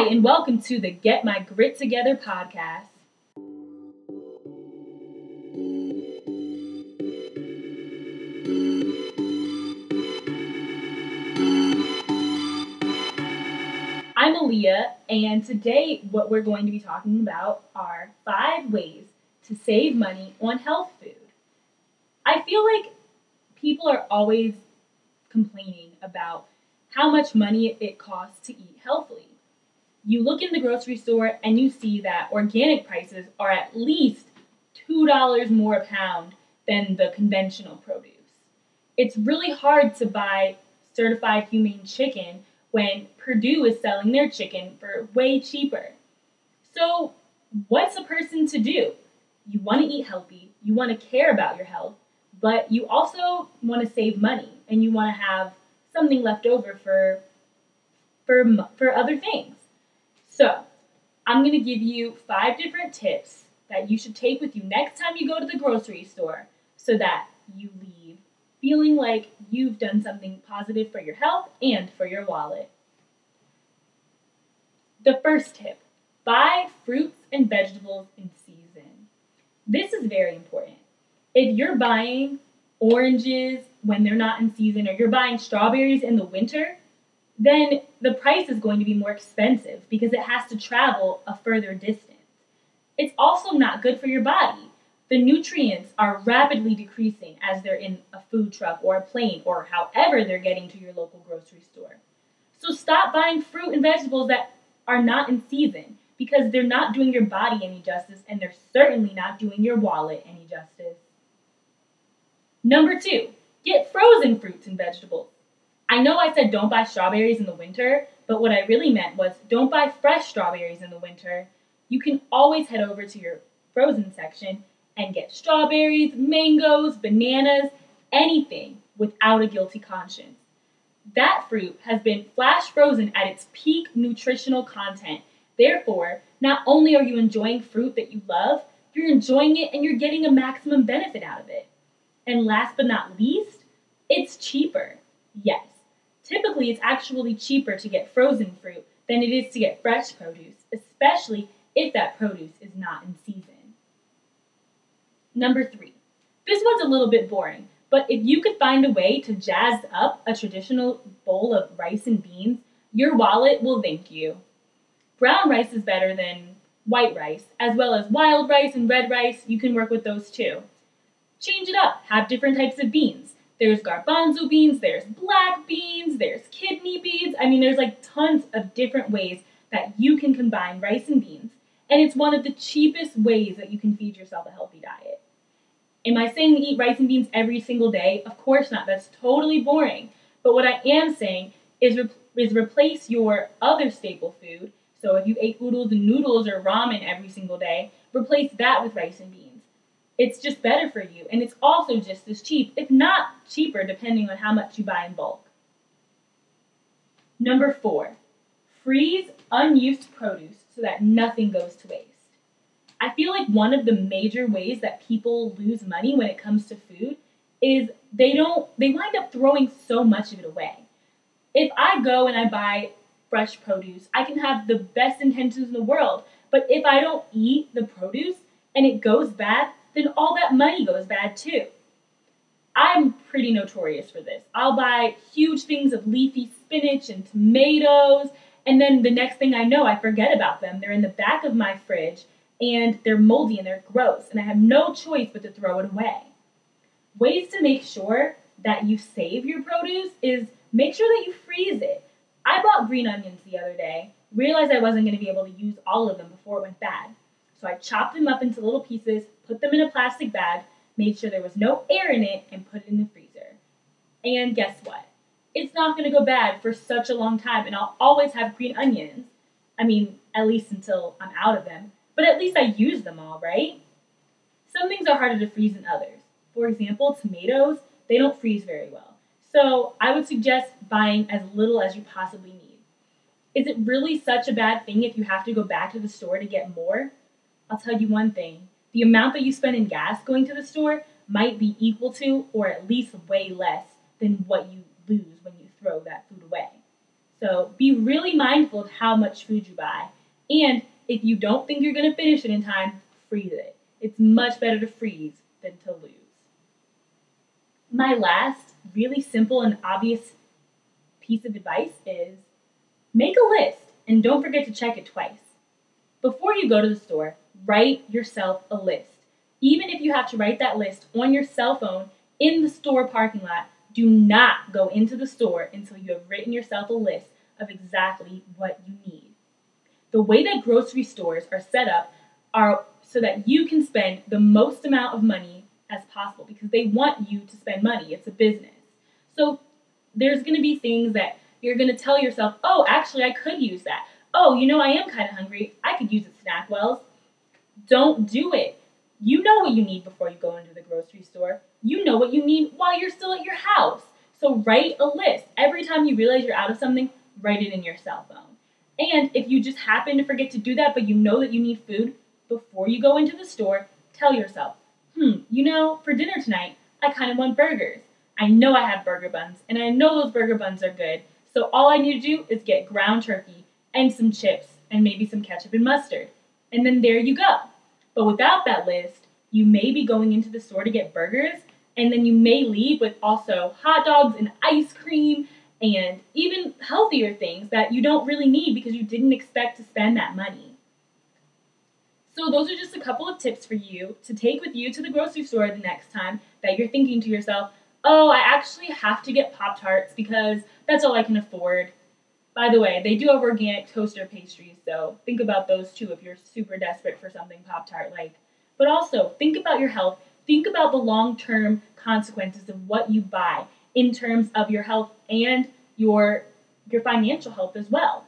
Hi, and welcome to the Get My Grit Together podcast. I'm Aaliyah, and today what we're going to be talking about are five ways to save money on health food. I feel like people are always complaining about how much money it costs to eat healthily. You look in the grocery store and you see that organic prices are at least $2 more a pound than the conventional produce. It's really hard to buy certified humane chicken when Perdue is selling their chicken for way cheaper. So, what's a person to do? You want to eat healthy, you want to care about your health, but you also want to save money and you want to have something left over for for for other things. So, I'm going to give you five different tips that you should take with you next time you go to the grocery store so that you leave feeling like you've done something positive for your health and for your wallet. The first tip buy fruits and vegetables in season. This is very important. If you're buying oranges when they're not in season or you're buying strawberries in the winter, then the price is going to be more expensive because it has to travel a further distance. It's also not good for your body. The nutrients are rapidly decreasing as they're in a food truck or a plane or however they're getting to your local grocery store. So stop buying fruit and vegetables that are not in season because they're not doing your body any justice and they're certainly not doing your wallet any justice. Number two, get frozen fruits and vegetables. I know I said don't buy strawberries in the winter, but what I really meant was don't buy fresh strawberries in the winter. You can always head over to your frozen section and get strawberries, mangoes, bananas, anything without a guilty conscience. That fruit has been flash frozen at its peak nutritional content. Therefore, not only are you enjoying fruit that you love, you're enjoying it and you're getting a maximum benefit out of it. And last but not least, it's cheaper. Yes, typically it's actually cheaper to get frozen fruit than it is to get fresh produce, especially if that produce is not in season. Number three, this one's a little bit boring, but if you could find a way to jazz up a traditional bowl of rice and beans, your wallet will thank you. Brown rice is better than white rice, as well as wild rice and red rice. You can work with those too change it up. Have different types of beans. There's garbanzo beans, there's black beans, there's kidney beans. I mean, there's like tons of different ways that you can combine rice and beans. And it's one of the cheapest ways that you can feed yourself a healthy diet. Am I saying eat rice and beans every single day? Of course not. That's totally boring. But what I am saying is, re- is replace your other staple food. So if you ate oodles and noodles or ramen every single day, replace that with rice and beans it's just better for you. And it's also just as cheap, if not cheaper, depending on how much you buy in bulk. Number four, freeze unused produce so that nothing goes to waste. I feel like one of the major ways that people lose money when it comes to food is they don't they wind up throwing so much of it away. If I go and I buy fresh produce, I can have the best intentions in the world, but if I don't eat the produce and it goes bad, then all that money goes bad too. I'm pretty notorious for this. I'll buy huge things of leafy spinach and tomatoes, and then the next thing I know, I forget about them. They're in the back of my fridge and they're moldy and they're gross, and I have no choice but to throw it away. Ways to make sure that you save your produce is make sure that you freeze it. I bought green onions the other day, realized I wasn't going to be able to use all of them before it went bad. So I chopped them up into little pieces, put them in a plastic bag, made sure there was no air in it, and put it in the freezer. And guess what? It's not going to go bad for such a long time, and I'll always have green onions. I mean, at least until I'm out of them. But at least I use them all, right? Some things are harder to freeze than others. For example, tomatoes, they don't freeze very well. So I would suggest buying as little as you possibly need. Is it really such a bad thing if you have to go back to the store to get more? I'll tell you one thing the amount that you spend in gas going to the store might be equal to, or at least way less, than what you lose when you throw that food away. So be really mindful of how much food you buy. And if you don't think you're going to finish it in time, freeze it. It's much better to freeze than to lose. My last really simple and obvious piece of advice is make a list and don't forget to check it twice. Before you go to the store, write yourself a list. Even if you have to write that list on your cell phone in the store parking lot, do not go into the store until you have written yourself a list of exactly what you need. The way that grocery stores are set up are so that you can spend the most amount of money as possible because they want you to spend money. It's a business. So there's going to be things that you're going to tell yourself, oh, actually, I could use that. Oh, you know, I am kind of hungry. I could use a snack SnackWell's. Don't do it. You know what you need before you go into the grocery store. You know what you need while you're still at your house. So write a list. Every time you realize you're out of something, write it in your cell phone. And if you just happen to forget to do that, but you know that you need food, before you go into the store, tell yourself, hmm, you know, for dinner tonight, I kind of want burgers. I know I have burger buns, and I know those burger buns are good. So all I need to do is get ground turkey and some chips and maybe some ketchup and mustard. And then there you go. But without that list, you may be going into the store to get burgers, and then you may leave with also hot dogs and ice cream and even healthier things that you don't really need because you didn't expect to spend that money. So, those are just a couple of tips for you to take with you to the grocery store the next time that you're thinking to yourself, oh, I actually have to get Pop Tarts because that's all I can afford. By the way, they do have organic toaster pastries, so think about those too if you're super desperate for something Pop Tart like. But also, think about your health. Think about the long term consequences of what you buy in terms of your health and your, your financial health as well.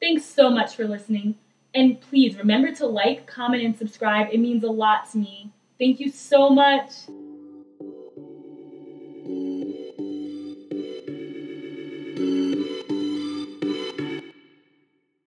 Thanks so much for listening. And please remember to like, comment, and subscribe. It means a lot to me. Thank you so much.